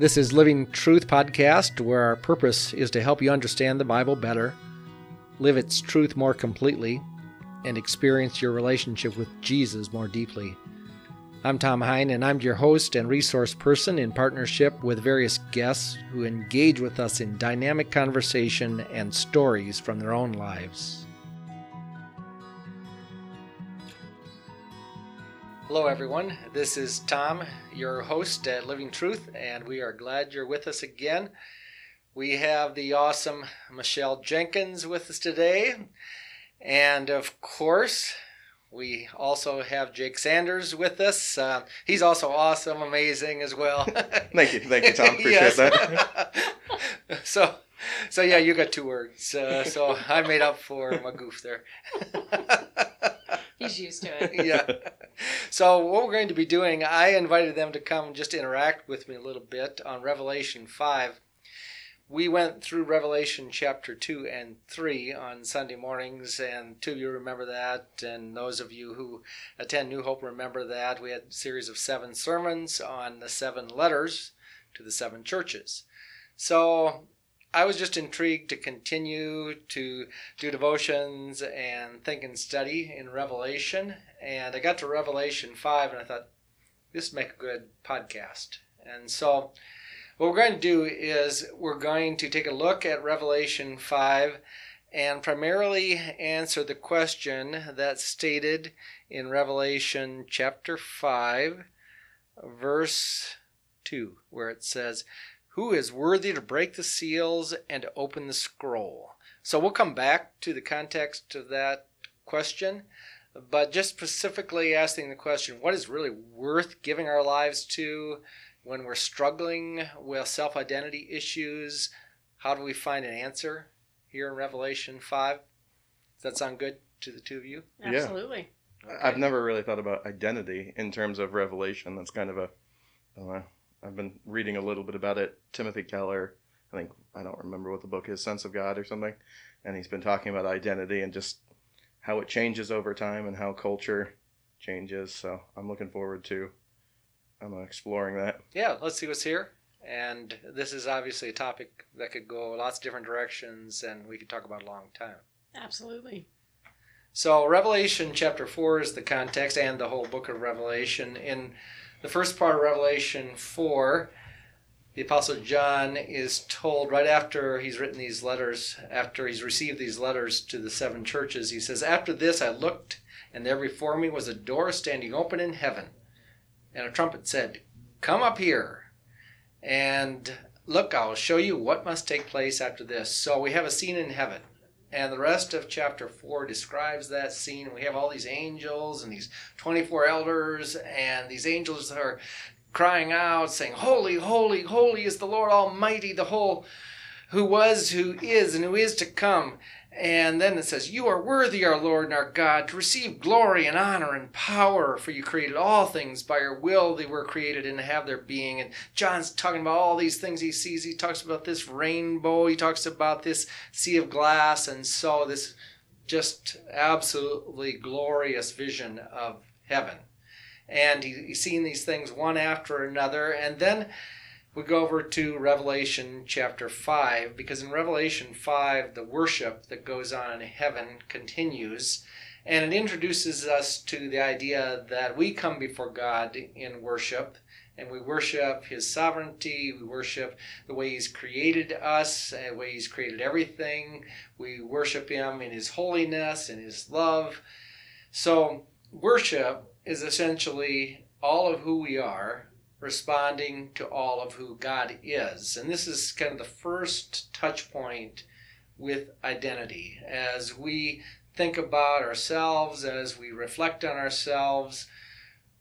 This is Living Truth Podcast, where our purpose is to help you understand the Bible better, live its truth more completely, and experience your relationship with Jesus more deeply. I'm Tom Hine, and I'm your host and resource person in partnership with various guests who engage with us in dynamic conversation and stories from their own lives. Hello, everyone. This is Tom, your host at Living Truth, and we are glad you're with us again. We have the awesome Michelle Jenkins with us today. And of course, we also have Jake Sanders with us. Uh, he's also awesome, amazing as well. thank you, thank you, Tom. Appreciate that. so, so yeah, you got two words. Uh, so I made up for my goof there. He's used to it. yeah. So what we're going to be doing, I invited them to come just interact with me a little bit on Revelation five. We went through Revelation chapter two and three on Sunday mornings, and two of you remember that, and those of you who attend New Hope remember that. We had a series of seven sermons on the seven letters to the seven churches. So I was just intrigued to continue to do devotions and think and study in Revelation. And I got to Revelation 5 and I thought, this would make a good podcast. And so, what we're going to do is we're going to take a look at Revelation 5 and primarily answer the question that's stated in Revelation chapter 5, verse 2, where it says, who is worthy to break the seals and to open the scroll? So we'll come back to the context of that question, but just specifically asking the question what is really worth giving our lives to when we're struggling with self identity issues? How do we find an answer here in Revelation 5? Does that sound good to the two of you? Absolutely. Yeah. Okay. I've never really thought about identity in terms of revelation. That's kind of a, I don't know, I've been reading a little bit about it. Timothy Keller, I think I don't remember what the book is, Sense of God or something, and he's been talking about identity and just how it changes over time and how culture changes. So I'm looking forward to I'm exploring that. Yeah, let's see what's here. And this is obviously a topic that could go lots of different directions, and we could talk about a long time. Absolutely. So Revelation chapter four is the context, and the whole book of Revelation. In the first part of Revelation 4, the Apostle John is told right after he's written these letters, after he's received these letters to the seven churches, he says, After this I looked, and there before me was a door standing open in heaven. And a trumpet said, Come up here, and look, I'll show you what must take place after this. So we have a scene in heaven. And the rest of chapter 4 describes that scene. We have all these angels and these 24 elders, and these angels are crying out, saying, Holy, holy, holy is the Lord Almighty, the whole who was, who is, and who is to come. And then it says, You are worthy, our Lord and our God, to receive glory and honor and power, for you created all things by your will. They were created and have their being. And John's talking about all these things he sees. He talks about this rainbow, he talks about this sea of glass, and so this just absolutely glorious vision of heaven. And he, he's seeing these things one after another. And then we go over to Revelation chapter 5 because in Revelation 5 the worship that goes on in heaven continues and it introduces us to the idea that we come before God in worship and we worship his sovereignty we worship the way he's created us uh, the way he's created everything we worship him in his holiness and his love. So worship is essentially all of who we are responding to all of who God is. And this is kind of the first touch point with identity. As we think about ourselves, as we reflect on ourselves,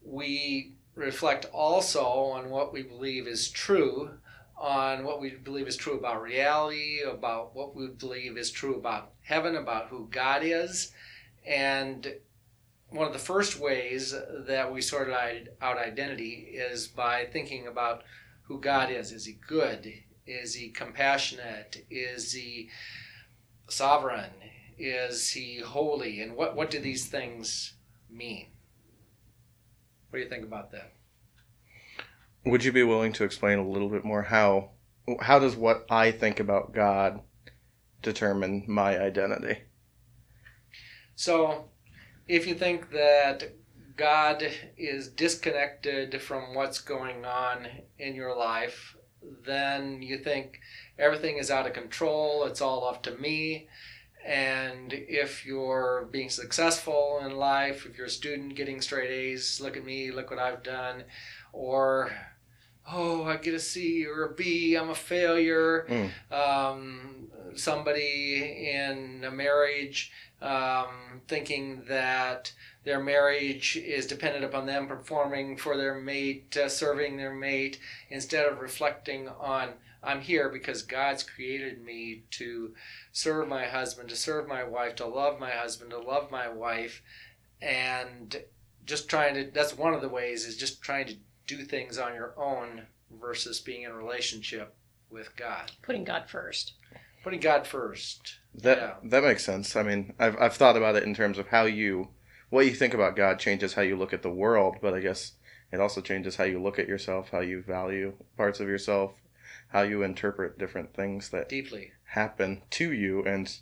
we reflect also on what we believe is true, on what we believe is true about reality, about what we believe is true about heaven, about who God is. And one of the first ways that we sort of out identity is by thinking about who God is. Is he good? Is he compassionate? Is he sovereign? Is he holy? And what, what do these things mean? What do you think about that? Would you be willing to explain a little bit more how how does what I think about God determine my identity? So, if you think that God is disconnected from what's going on in your life, then you think everything is out of control, it's all up to me. And if you're being successful in life, if you're a student getting straight A's, look at me, look what I've done, or oh, I get a C or a B, I'm a failure. Mm. Um, somebody in a marriage um, thinking that their marriage is dependent upon them performing for their mate, uh, serving their mate, instead of reflecting on, I'm here because God's created me to serve my husband, to serve my wife, to love my husband, to love my wife, and just trying to, that's one of the ways, is just trying to do things on your own versus being in a relationship with God. Putting God first. Putting God first. That Yeah. that makes sense. I mean, I've I've thought about it in terms of how you what you think about God changes how you look at the world, but I guess it also changes how you look at yourself, how you value parts of yourself, how you interpret different things that Deeply. happen to you and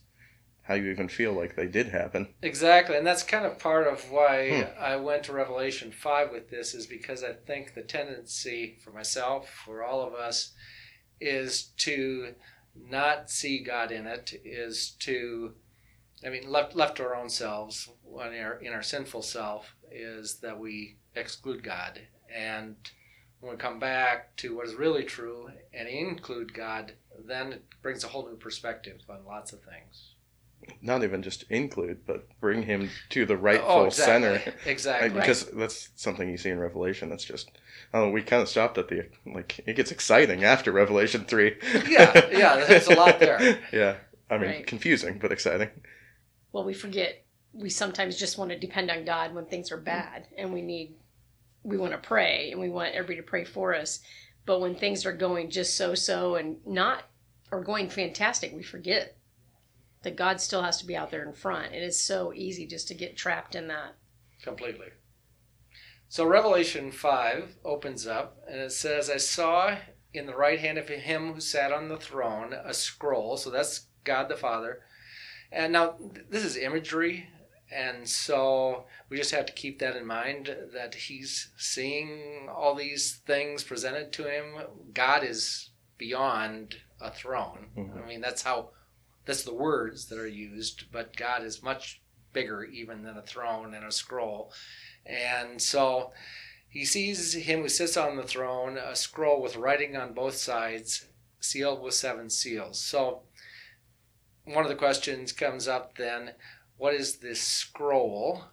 how you even feel like they did happen. Exactly, and that's kind of part of why Hmm. I went to Revelation 5 with this, is because I think the tendency for myself, for all of us, is to not see God in it, is to, I mean, left, left to our own selves, when in our, in our sinful self, is that we exclude God. And when we come back to what is really true and include God, then it brings a whole new perspective on lots of things. Not even just include, but bring him to the rightful oh, exactly. center. Exactly. Because that's something you see in Revelation. That's just, oh, we kind of stopped at the like. It gets exciting after Revelation three. Yeah, yeah, there's a lot there. yeah, I mean, Right. confusing but exciting. Well, we forget we sometimes just want to depend on God when things are mm-hmm. bad and we need we want to pray and we want everybody to pray for us. But when things are going just so so and not or going fantastic, we forget that God still has to be out there in front. It is so easy just to get trapped in that. Completely. So Revelation 5 opens up and it says, I saw in the right hand of him who sat on the throne a scroll. So that's God the Father. And now th- this is imagery. And so we just have to keep that in mind that he's seeing all these things presented to him. God is beyond a throne. Mhm. I mean, that's how, that's the words that are used, but God is much bigger even than a throne and a scroll. And so he sees him who sits on the throne, a scroll with writing on both sides, sealed with seven seals. So one of the questions comes up then what is this scroll?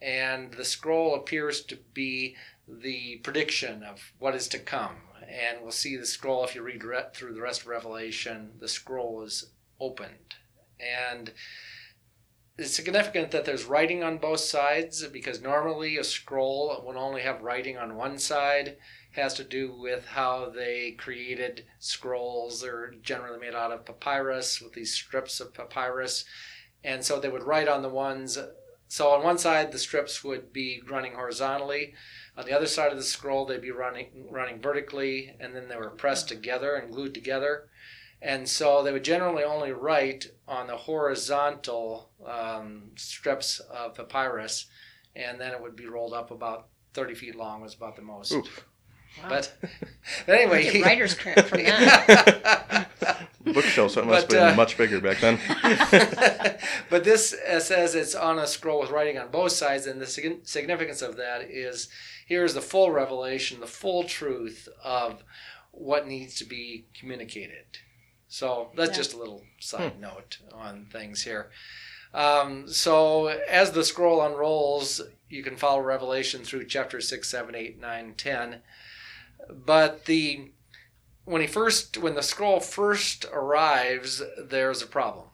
And the scroll appears to be the prediction of what is to come. And we'll see the scroll, if you read re- through the rest of Revelation, the scroll is opened. And it's significant that there's writing on both sides because normally a scroll would only have writing on one side. It has to do with how they created scrolls. They're generally made out of papyrus with these strips of papyrus. And so they would write on the ones. So on one side, the strips would be running horizontally. On the other side of the scroll, they'd be running running vertically, and then they were pressed together and glued together. And so they would generally only write on the horizontal um, strips of papyrus, and then it would be rolled up about 30 feet long, was about the most. Oof. Wow. But, but anyway. Get writer's cramp from that. Bookshelves that must But, have been uh, much bigger back then. but this uh, says it's on a scroll with writing on both sides, and the sig- significance of that is here's the full revelation, the full truth of what needs to be communicated. So that's Yeah. just a little side note on things here. Um, so as the scroll unrolls, you can follow Revelation through chapter 6, 7, 8, 9, 10. But the when he first when the scroll first arrives, there's a problem.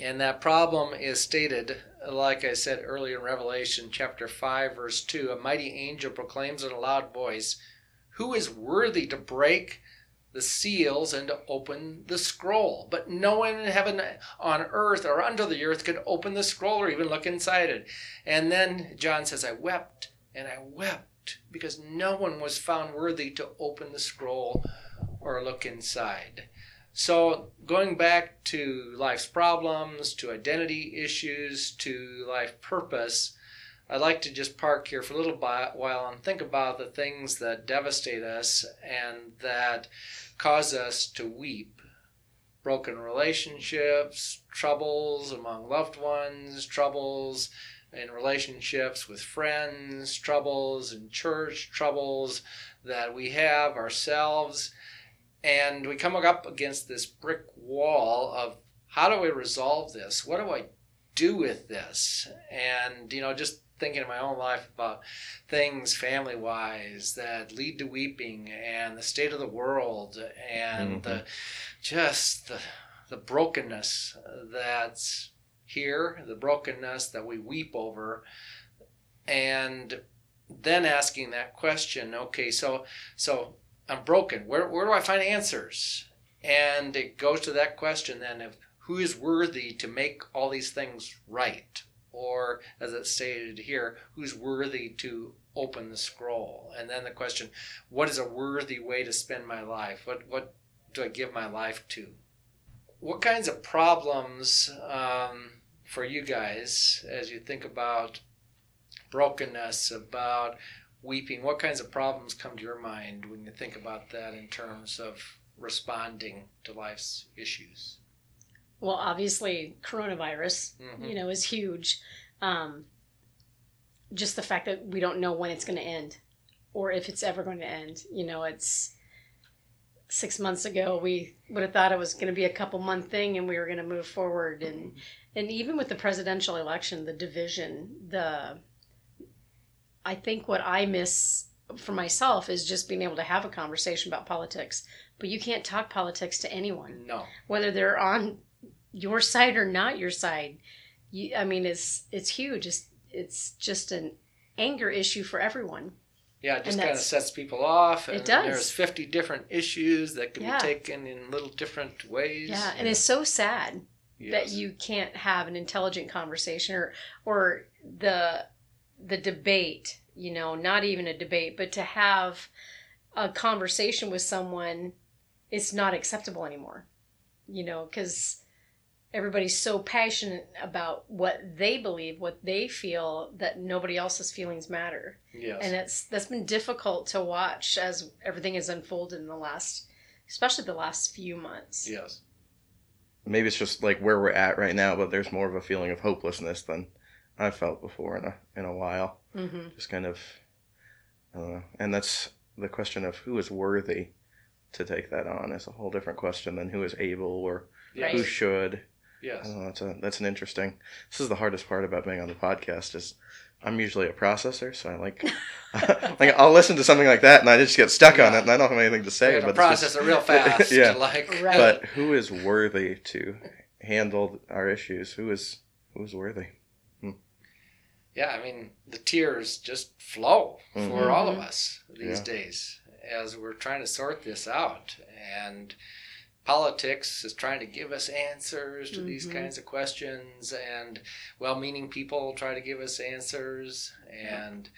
And that problem is stated, like I said earlier in Revelation chapter 5, verse 2 a mighty angel proclaims in a loud voice, Who is worthy to break the seals and to open the scroll? But no one in heaven, on earth, or under the earth could open the scroll or even look inside it. And then John says, I wept and I wept because no one was found worthy to open the scroll or look inside. So, going back to life's problems, to identity issues, to life purpose, I'd like to just park here for a little while and think about the things that devastate us and that cause us to weep. Broken relationships, troubles among loved ones, troubles in relationships with friends, troubles in church, troubles that we have ourselves. And we come up against this brick wall of how do we resolve this? What do I do with this? And, you know, just thinking in my own life about things family wise that lead to weeping and the state of the world and mm-hmm. the just the the brokenness that's here, the brokenness that we weep over, and then asking that question, okay, so so I'm broken. Where where do I find answers? And it goes to that question then of who is worthy to make all these things right? Or as it's stated here, who's worthy to open the scroll? And then the question, what is a worthy way to spend my life? What what do I give my life to? What kinds of problems um, for you guys as you think about brokenness, about weeping? What kinds of problems come to your mind when you think about that in terms of responding to life's issues? Well, obviously, coronavirus, mm-hmm. you know, is huge. Um, just the fact that we don't know when it's going to end or if it's ever going to end. You know, it's six months ago we would have thought it was going to be a couple month thing and we were going to move forward and and even with the presidential election the division the i think what i miss for myself is just being able to have a conversation about politics but you can't talk politics to anyone no whether they're on your side or not your side you, i mean it's it's huge it's it's just an anger issue for everyone yeah, it just kind of sets people off. And it does. There's 50 different issues that can yeah. be taken in little different ways. Yeah, and it's so sad yes. that you can't have an intelligent conversation or or the the debate, you know, not even a debate, but to have a conversation with someone it's not acceptable anymore. You know, cuz everybody's so passionate about what they believe, what they feel, that nobody else's feelings matter. Yes. And it's that's been difficult to watch as everything has unfolded in the last, especially the last few months. Yes. Maybe it's just like where we're at right now, but there's more of a feeling of hopelessness than I've felt before in a in a while. Mm-hmm. Just kind of, I don't know. And that's the question of who is worthy to take that on is a whole different question than who is able or right. who should Yes. Oh, that's a that's an interesting. This is the hardest part about being on the podcast is I'm usually a processor, so I like like I'll listen to something like that and I just get stuck yeah. on it and I don't have anything to say. but process just, it real fast. yeah. Like. Right. But who is worthy to handle our issues? Who is who is worthy? Hmm. Yeah, I mean the tears just flow mm-hmm. for all of us these yeah. days as we're trying to sort this out and politics is trying to give us answers to mm-hmm. these kinds of questions and well-meaning people try to give us answers and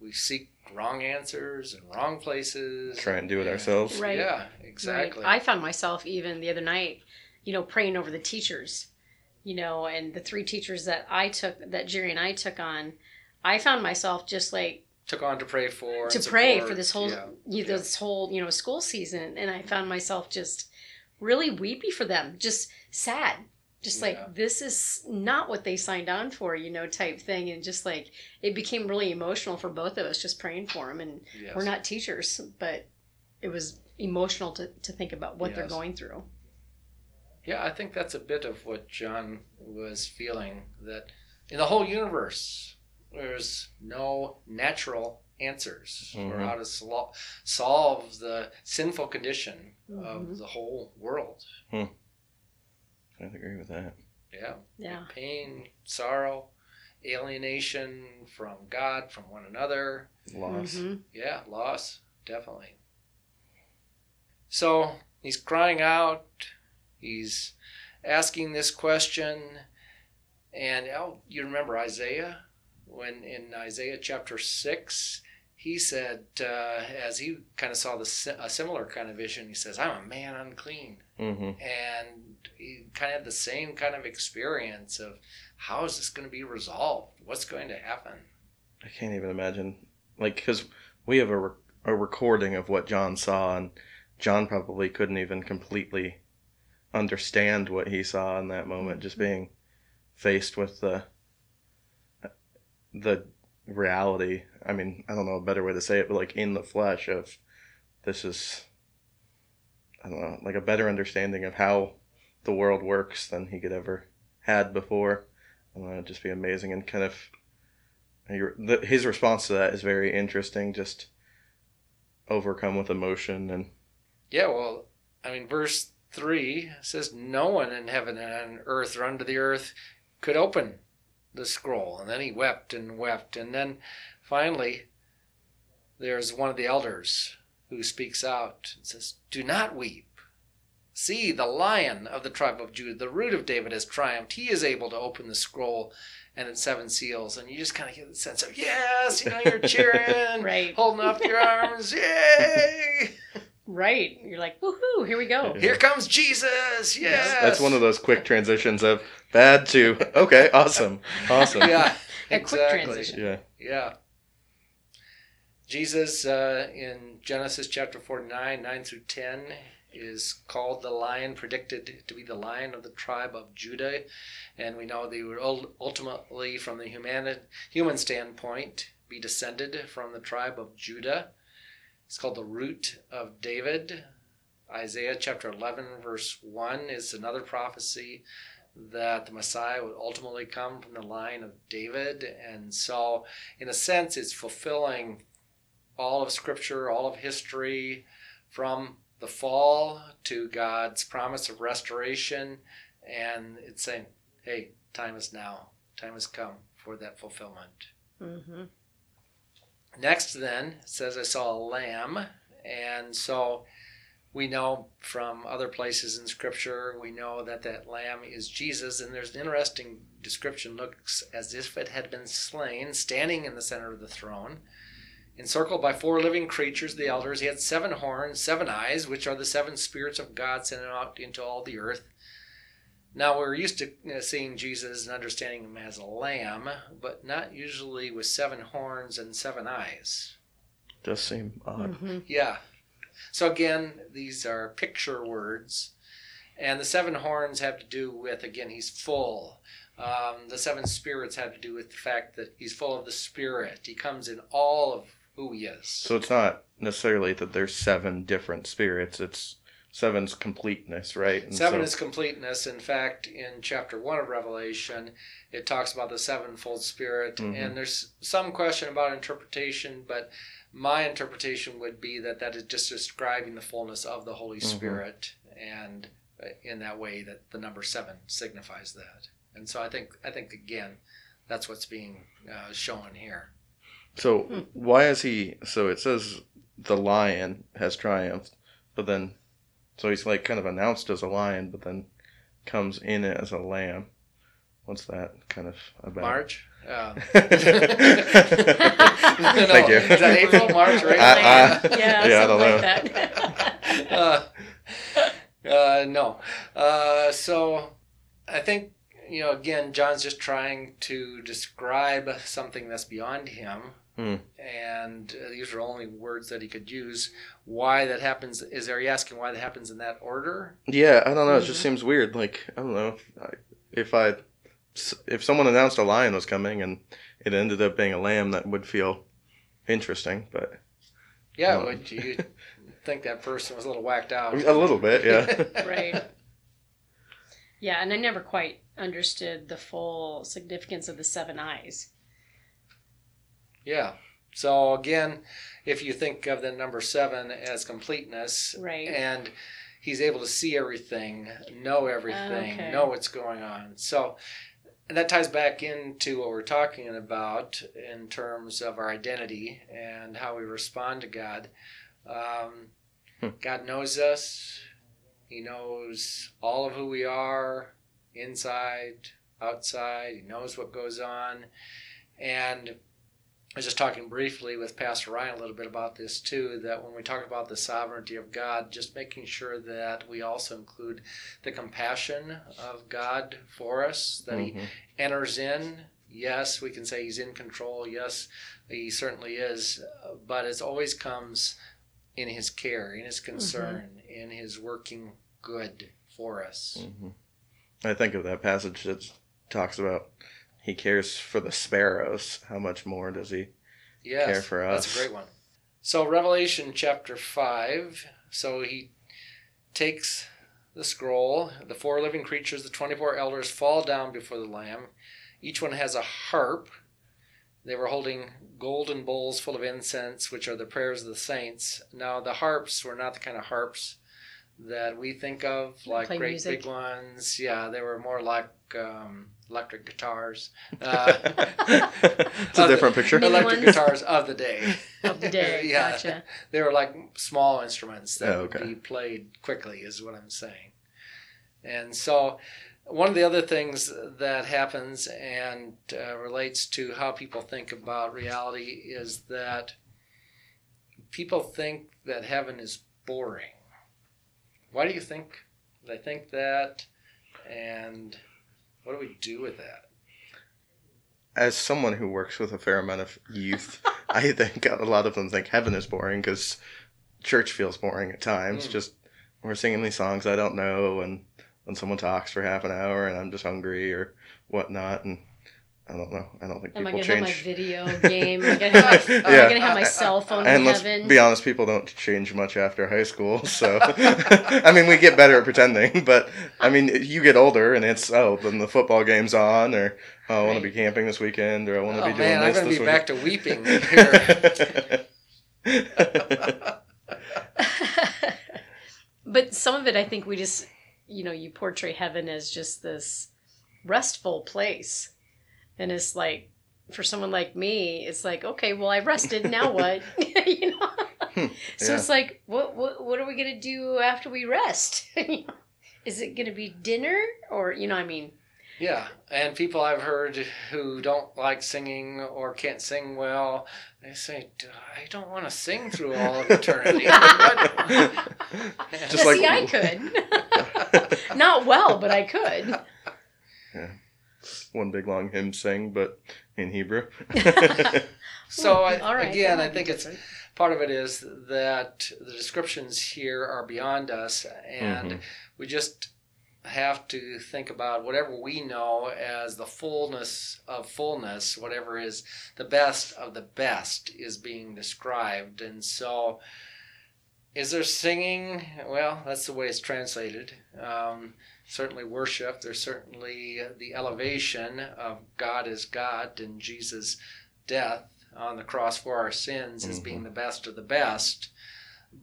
we seek wrong answers in wrong places. Try and do it ourselves. Right. Yeah exactly. Right. i found myself even the other night you know praying over the teachers you know and the three teachers that i took that jerry and i took on i found myself just like took on to pray for to pray for this whole yeah. you know, this whole you know school season and i found myself just really weepy for them, just sad. Just like this is not what they signed on for, you know, type thing, and just like it became really emotional for both of us, just praying for them. And yes. we're not teachers, but it was emotional to, to think about what yes. they're going through. Yeah, I think that's a bit of what John was feeling that in the whole universe, there's no natural answers mm-hmm. for how to sol- solve the sinful condition mm-hmm. of the whole world. Hmm. I agree with that. Yeah. Yeah. Pain, sorrow, alienation from God, from one another. Loss. Mm-hmm. Yeah, loss, definitely. So he's crying out. He's asking this question. And oh, you remember Isaiah? When in Isaiah chapter 6, he said, uh, as he kind of saw the, a similar kind of vision, he says, I'm a man unclean. hmm And he kind of had the same kind of experience of how is this going to be resolved? What's going to happen? I can't even imagine. Like, because we have a, re- a recording of what John saw, and John probably couldn't even completely understand what he saw in that moment, just being faced with the the reality. I mean, I don't know a better way to say it, but like in the flesh of this is, I don't know, like a better understanding of how the world works than he could ever had before. And it'd just be amazing and kind of his response to that is very interesting. Just overcome with emotion and Yeah, well, I mean, verse 3 says, No one in heaven and on earth or under the earth could open the scroll. And then he wept and wept. And then finally, there's one of the elders who speaks out and says, Do not weep. See, the lion of the tribe of Judah, the root of David, has triumphed. He is able to open the scroll and its seven seals. And you just kind of get the sense of, Yes, you know, you're cheering, Right. holding up your arms, Yay! Right. You're like, woohoo, here we go. Here comes Jesus. Yes. that's one of those quick transitions of bad too. okay, awesome, awesome. Yeah. A quick exactly. transition. Yeah. Yeah. Jesus uh, in Genesis chapter 49, 9 through 10, is called the lion, predicted to be the lion of the tribe of Judah. And we know they would ul- ultimately, from the human, human standpoint, be descended from the tribe of Judah. It's called the root of David. Isaiah chapter 11, verse 1 is another prophecy that the Messiah would ultimately come from the line of David. And so, in a sense, it's fulfilling all of Scripture, all of history, from the fall to God's promise of restoration. And it's saying, hey, time is now. Time has come for that fulfillment. hmm Next, then, says, I saw a lamb. And so we know from other places in Scripture, we know that that lamb is Jesus. And there's an interesting description, looks as if it had been slain, standing in the center of the throne, encircled by four living creatures, the elders. He had seven horns, seven eyes, which are the seven spirits of God sent out into all the earth. Now, we're used to seeing Jesus and understanding him as a lamb, but not usually with seven horns and seven eyes. Does seem odd. hmm Yeah. So again, these are picture words, and the seven horns have to do with again he's full. Um, the seven spirits have to do with the fact that he's full of the Spirit. He comes in all of who he is. So it's not necessarily that there's seven different spirits. It's seven's completeness, right? And Seven so- is completeness. In fact, in chapter one of Revelation, it talks about the sevenfold Spirit, Mhm. and there's some question about interpretation, but my interpretation would be that that is just describing the fullness of the Holy Mhm. Spirit, and uh, in that way, that the number seven signifies that. And so I think, I think again, that's what's being uh, shown here. So Hmm. why is he? So it says the lion has triumphed, but then, so he's like kind of announced as a lion, but then comes in as a lamb. What's that kind of about? March. Uh, Thank you. Is that April, March, right? I- I- yeah, Yeah, I don't something like that. uh, uh, no. Uh, so I think, you know, again, John's just trying to describe something that's beyond him. Hmm. And uh, these are only words that he could use. Why that happens is are you asking why that happens in that order? Yeah, I don't know. It just Mhm. seems weird. Like I don't know if I if someone announced a lion was coming and it ended up being a lamb, that would feel interesting. But Yeah, No. would you think that person was a little whacked out? a little bit, yeah. right. Yeah, and I never quite understood the full significance of the seven eyes. Yeah. So again, if you think of the number seven as completeness, Right. and he's able to see everything, know everything, oh, Okay. know what's going on. So and that ties back into what we're talking about in terms of our identity and how we respond to God. Um, Hmm. God knows us. He knows all of who we are, inside, outside. He knows what goes on. And I was just talking briefly with Pastor Ryan a little bit about this too. That when we talk about the sovereignty of God, just making sure that we also include the compassion of God for us, that He Mhm. enters in. Yes, we can say He's in control. Yes, He certainly is. But it always comes in His care, in His concern, in His working good for us. hmm I think of that passage that talks about he cares for the sparrows. How much more does he? Yes, care for us? That's a great one. So Revelation chapter five. So he takes the scroll. The four living creatures, the twenty-four elders, fall down before the Lamb. Each one has a harp. They were holding golden bowls full of incense, which are the prayers of the saints. Now the harps were not the kind of harps that we think of, like great music. big ones. Yeah, they were more like um, electric guitars. Uh, it's a different picture. Mini electric ones? guitars of the day. of the day. yeah, Gotcha. they were like small instruments that Oh, okay. would be played quickly, is what I'm saying. And so, one of the other things that happens and uh, relates to how people think about reality is that people think that heaven is boring. Why do you think they think that? And what do we do with that? As someone who works with a fair amount of youth, I think a lot of them think heaven is boring because church feels boring at times. Mm. Just we're singing these songs I don't know, and when someone talks for half an hour, and I'm just hungry or whatnot, and I don't know. I don't think Am I people gonna have my change. video game? Am I gonna have my, am Yeah. Gonna have my cell phone and in let's heaven? be honest, people don't change much after high school. So, I mean, we get better at pretending, but I mean, you get older and it's, oh, then the football game's on, or oh, I want to be camping this weekend, or I want to Oh be doing man, I'm going to this be weekend. back to weeping here. but some of it, I think we just, you know, you portray heaven as just this restful place, and it's like for someone like me, it's like, okay, well, I rested. Now what? you know. Hmm, So yeah. it's like, what, what, what are we gonna do after we rest? You know, Is it gonna be dinner, or you know, I mean, Yeah, and people I've heard who don't like singing or can't sing well, they say, "D- "I don't want to sing through all of eternity." Just see, like- I could. Not well, but I could. One big long hymn sing, but in Hebrew. so I, All right, again, I think it's part of it is that the descriptions here are beyond us, and Mhm. we just have to think about whatever we know as the fullness of fullness, whatever is the best of the best is being described. And so, is there singing? Well, that's the way it's translated. Um, certainly worship. There's certainly the elevation of God as God and Jesus' death on the cross for our sins as being the best of the best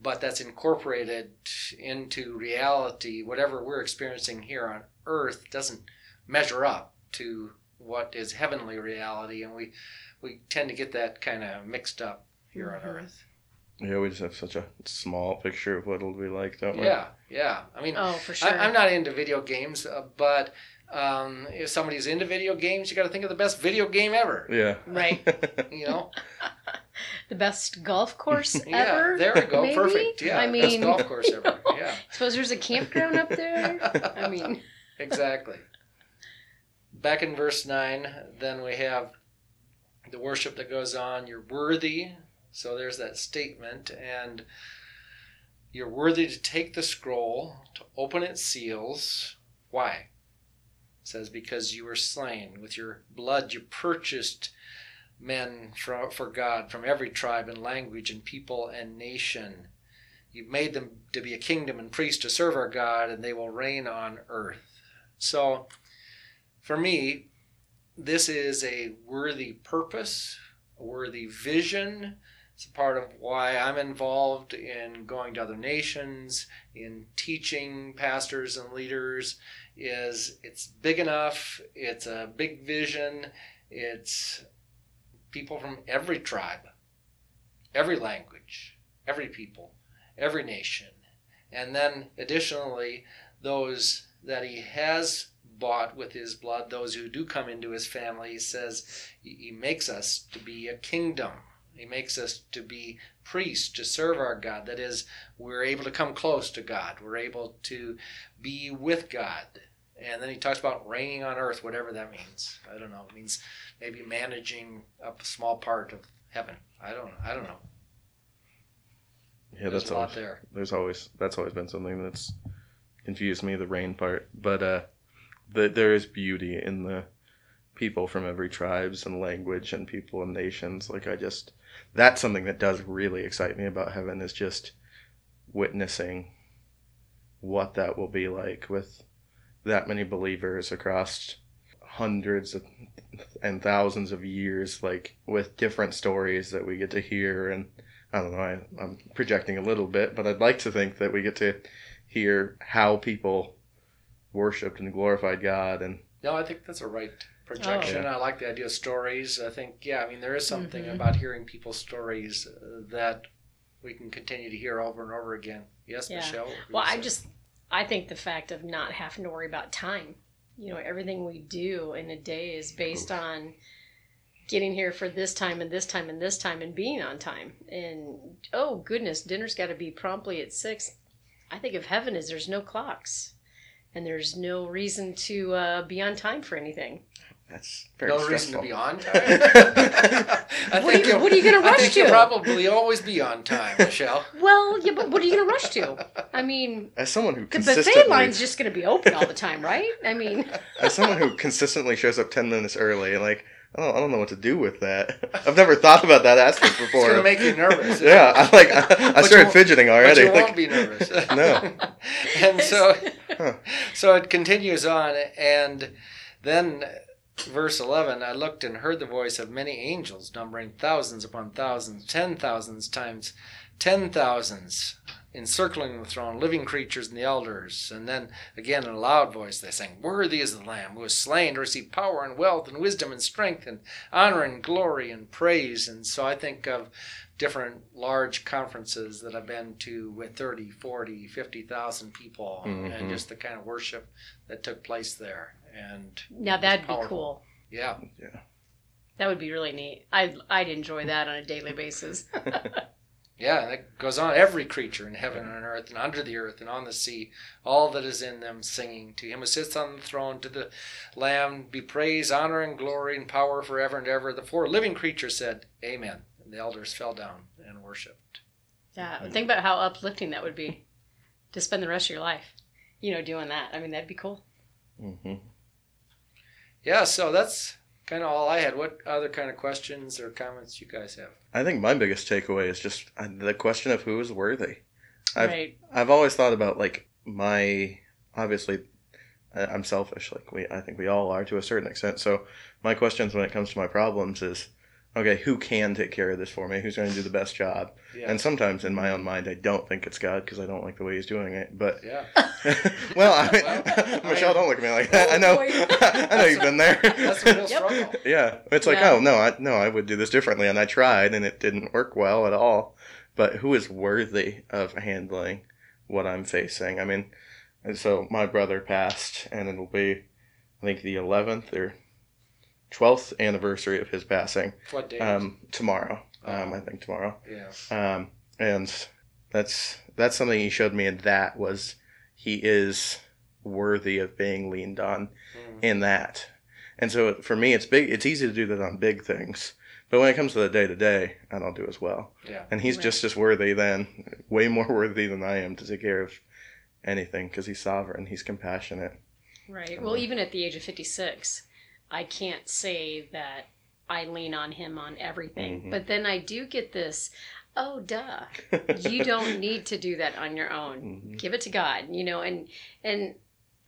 but that's incorporated into reality. Whatever we're experiencing here on earth doesn't measure up to what is heavenly reality, and we we tend to get that kind of mixed up here Mhm. on earth. Yeah, we just have such a small picture of what it'll be like, don't we? Yeah, yeah. I mean, Oh, for sure. I, I'm not into video games, uh, but um, if somebody's into video games, you got to think of the best video game ever. Yeah. Right. You know, the best golf course yeah. ever. There we go. maybe? Perfect. Yeah, I best mean, golf course ever. Yeah. suppose there's a campground up there. I mean, exactly. Back in verse 9, then we have the worship that goes on. You're worthy. So there's that statement. And you're worthy to take the scroll, to open its seals. Why? It says, Because you were slain. With your blood, you purchased men for, for God from every tribe and language and people and nation. You've made them to be a kingdom and priests to serve our God, and they will reign on earth. So, for me, this is a worthy purpose, a worthy vision. It's part of why I'm involved in going to other nations, in teaching pastors and leaders. Is it's big enough? It's a big vision. It's people from every tribe, every language, every people, every nation. And then additionally, those that he has bought with his blood. Those who do come into his family, he says he makes us to be a kingdom. He makes us to be priests to serve our God. That is, we're able to come close to God. We're able to be with God. And then he talks about reigning on earth, whatever that means. I don't know. It means maybe managing a small part of heaven. I don't. I don't know. Yeah, There's that's a lot always, there. there's always that's always been something that's confused me the reign part but uh the, there is beauty in the people from every tribes and language and people and nations like i just that's something that does really excite me about heaven is just witnessing what that will be like with that many believers across hundreds of, and thousands of years like with different stories that we get to hear and I don't know. I, I'm projecting a little bit, but I'd like to think that we get to hear how people worshipped and glorified God, and No, I think that's a right projection. Oh. I like the idea of stories. I think, yeah, I mean, there is something Mhm. about hearing people's stories uh, that we can continue to hear over and over again. Yes, Yeah. Michelle? what were you Well, I just I think the fact of not having to worry about time. You know, everything we do in a day is based on getting here for this time and this time and this time and being on time. And oh goodness, dinner's got to be promptly at six. I think of heaven as there's no clocks, and there's no reason to uh, be on time for anything. That's very no stressful. reason to be on time. I What are think you- you'll- what are you gonna I rush think to? You'll probably always be on time, Michelle. Well, yeah, but what are you going to rush to? I mean, As someone who the consistently, buffet line's just going to be open all the time, right? I mean, as someone who consistently shows up ten minutes early, and like I don't, I don't know what to do with that. I've never thought about that aspect before. It's before. going to make you nervous. yeah, I like I, I started won't- fidgeting But already. you like, won't be nervous. No. and so, Huh. so it continues on, and then verse eleven. I looked and heard the voice of many angels, numbering thousands upon thousands, ten thousands times ten thousands, encircling the throne, living creatures and the elders. And then again in a loud voice they sang, "Worthy is the Lamb who was slain to receive power and wealth and wisdom and strength and honor and glory and praise." And so I think of different large conferences that I've been to with 30, 40, 50,000 people and Mhm. just the kind of worship that took place there. And now that'd be cool. yeah, yeah, That would be really neat. I'd, I'd enjoy that on a daily basis. yeah, that goes on. Every creature in heaven and on earth and under the earth and on the sea, all that is in them singing to him who sits on the throne, to the Lamb be praise, honor, and glory and power forever and ever. The four living creatures said, Amen. And the elders fell down and worshipped. Yeah, think about how uplifting that would be to spend the rest of your life, you know, doing that. I mean, that'd be cool. hmm Yeah, so that's kind of all I had. What other kind of questions or comments you guys have? I think my biggest takeaway is just uh, the question of who is worthy. I've right. I've always thought about like my obviously I- I'm selfish like we I think we all are to a certain extent. So my questions when it comes to my problems is okay, who can take care of this for me? Who's going to do the best job? Yeah. And sometimes in my own mind I don't think it's God because I don't like the way he's doing it. But yeah. well, I, Well, Michelle, I- don't look at me like that. I know Oh. I know you've been there. That's a real struggle. Yeah, it's like, Yeah. oh no, I no, I would do this differently, and I tried, and it didn't work well at all. But who is worthy of handling what I'm facing? I mean, and so my brother passed, and it'll be, I think, the 11th or 12th anniversary of his passing What day? um, tomorrow. Oh. Um, I think tomorrow. yeah. Um, and that's that's something he showed me, and that was he is worthy of being leaned on Mm. in that. And so for me, it's big. It's easy to do that on big things, but when it comes to the day to day, I don't do as well. Yeah. And he's Right. just as worthy then, way more worthy than I am to take care of anything because he's sovereign. He's compassionate. Right. Well, even at the age of 56, I can't say that I lean on him on everything. Mhm. But then I do get this, oh, duh. You don't need to do that on your own. Mhm. Give it to God, you know, and and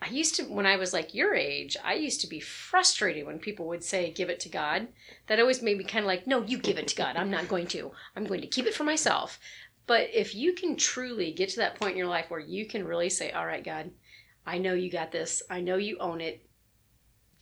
I used to when I was like your age, I used to be frustrated when people would say give it to God. That always made me kind of like, no, you give it to God. I'm not going to. I'm going to keep it for myself. But if you can truly get to that point in your life where you can really say, all right, God, I know you got this. I know you own it.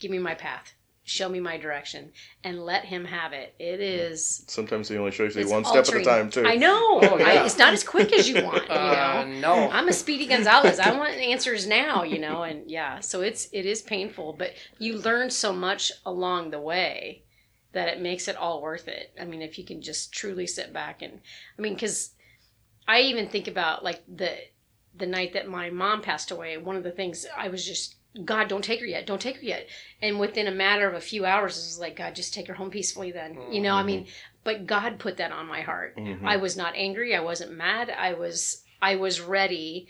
Give me my path. show me my direction and let him have it. It is. Sometimes he only shows you it's one step at a time too. I know. Oh, yeah. I, it's not as quick as you want. You Uh, no. I'm a Speedy Gonzalez. I want answers now, you know, and yeah, so it's it is painful, but you learn so much along the way that it makes it all worth it. I mean, if you can just truly sit back and I mean, because I even think about like the the night that my mom passed away. One of the things I was just God, don't take her yet. Don't take her yet. And within a matter of a few hours, it was like, God, just take her home peacefully then. You know, I mean, but God put that on my heart. Mhm. I was not angry. I wasn't mad. I was I was ready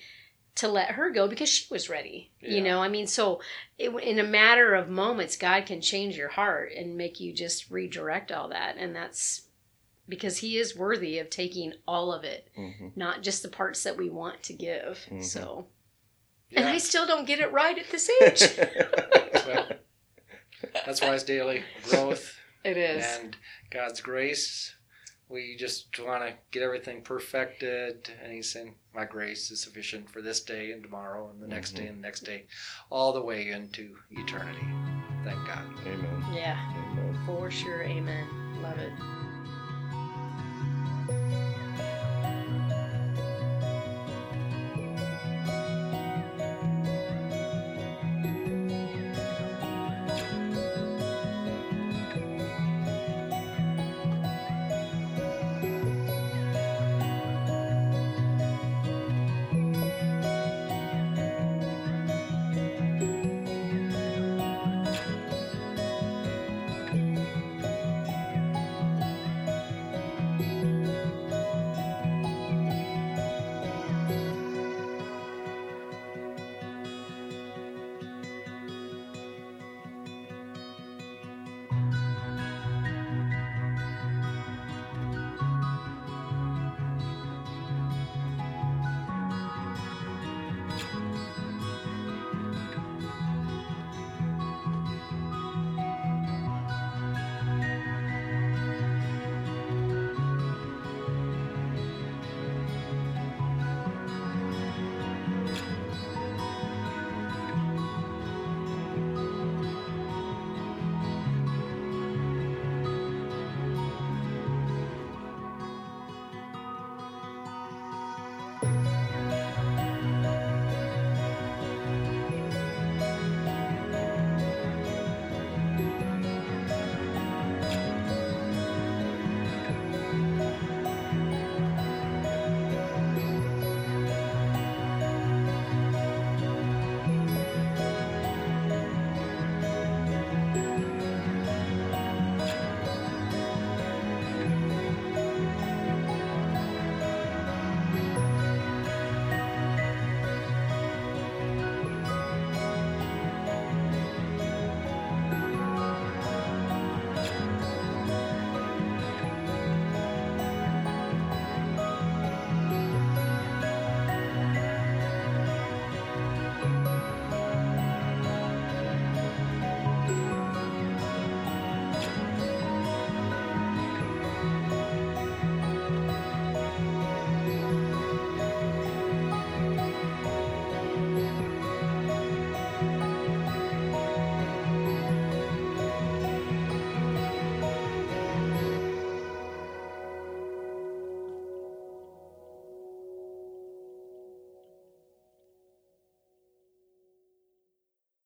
to let her go because she was ready. You know, I mean, so it, in a matter of moments, God can change your heart and make you just redirect all that, and that's because He is worthy of taking all of it, Mhm. not just the parts that we want to give. Mhm. So, and I still don't get it right at this age. Well, that's why it's daily growth it is. and God's grace. We just want to get everything perfected, and He's saying, "My grace is sufficient for this day and tomorrow, and the next mm-hmm. day and the next day, all the way into eternity." Thank God. Amen. Yeah, Amen. for sure. Amen. Love it.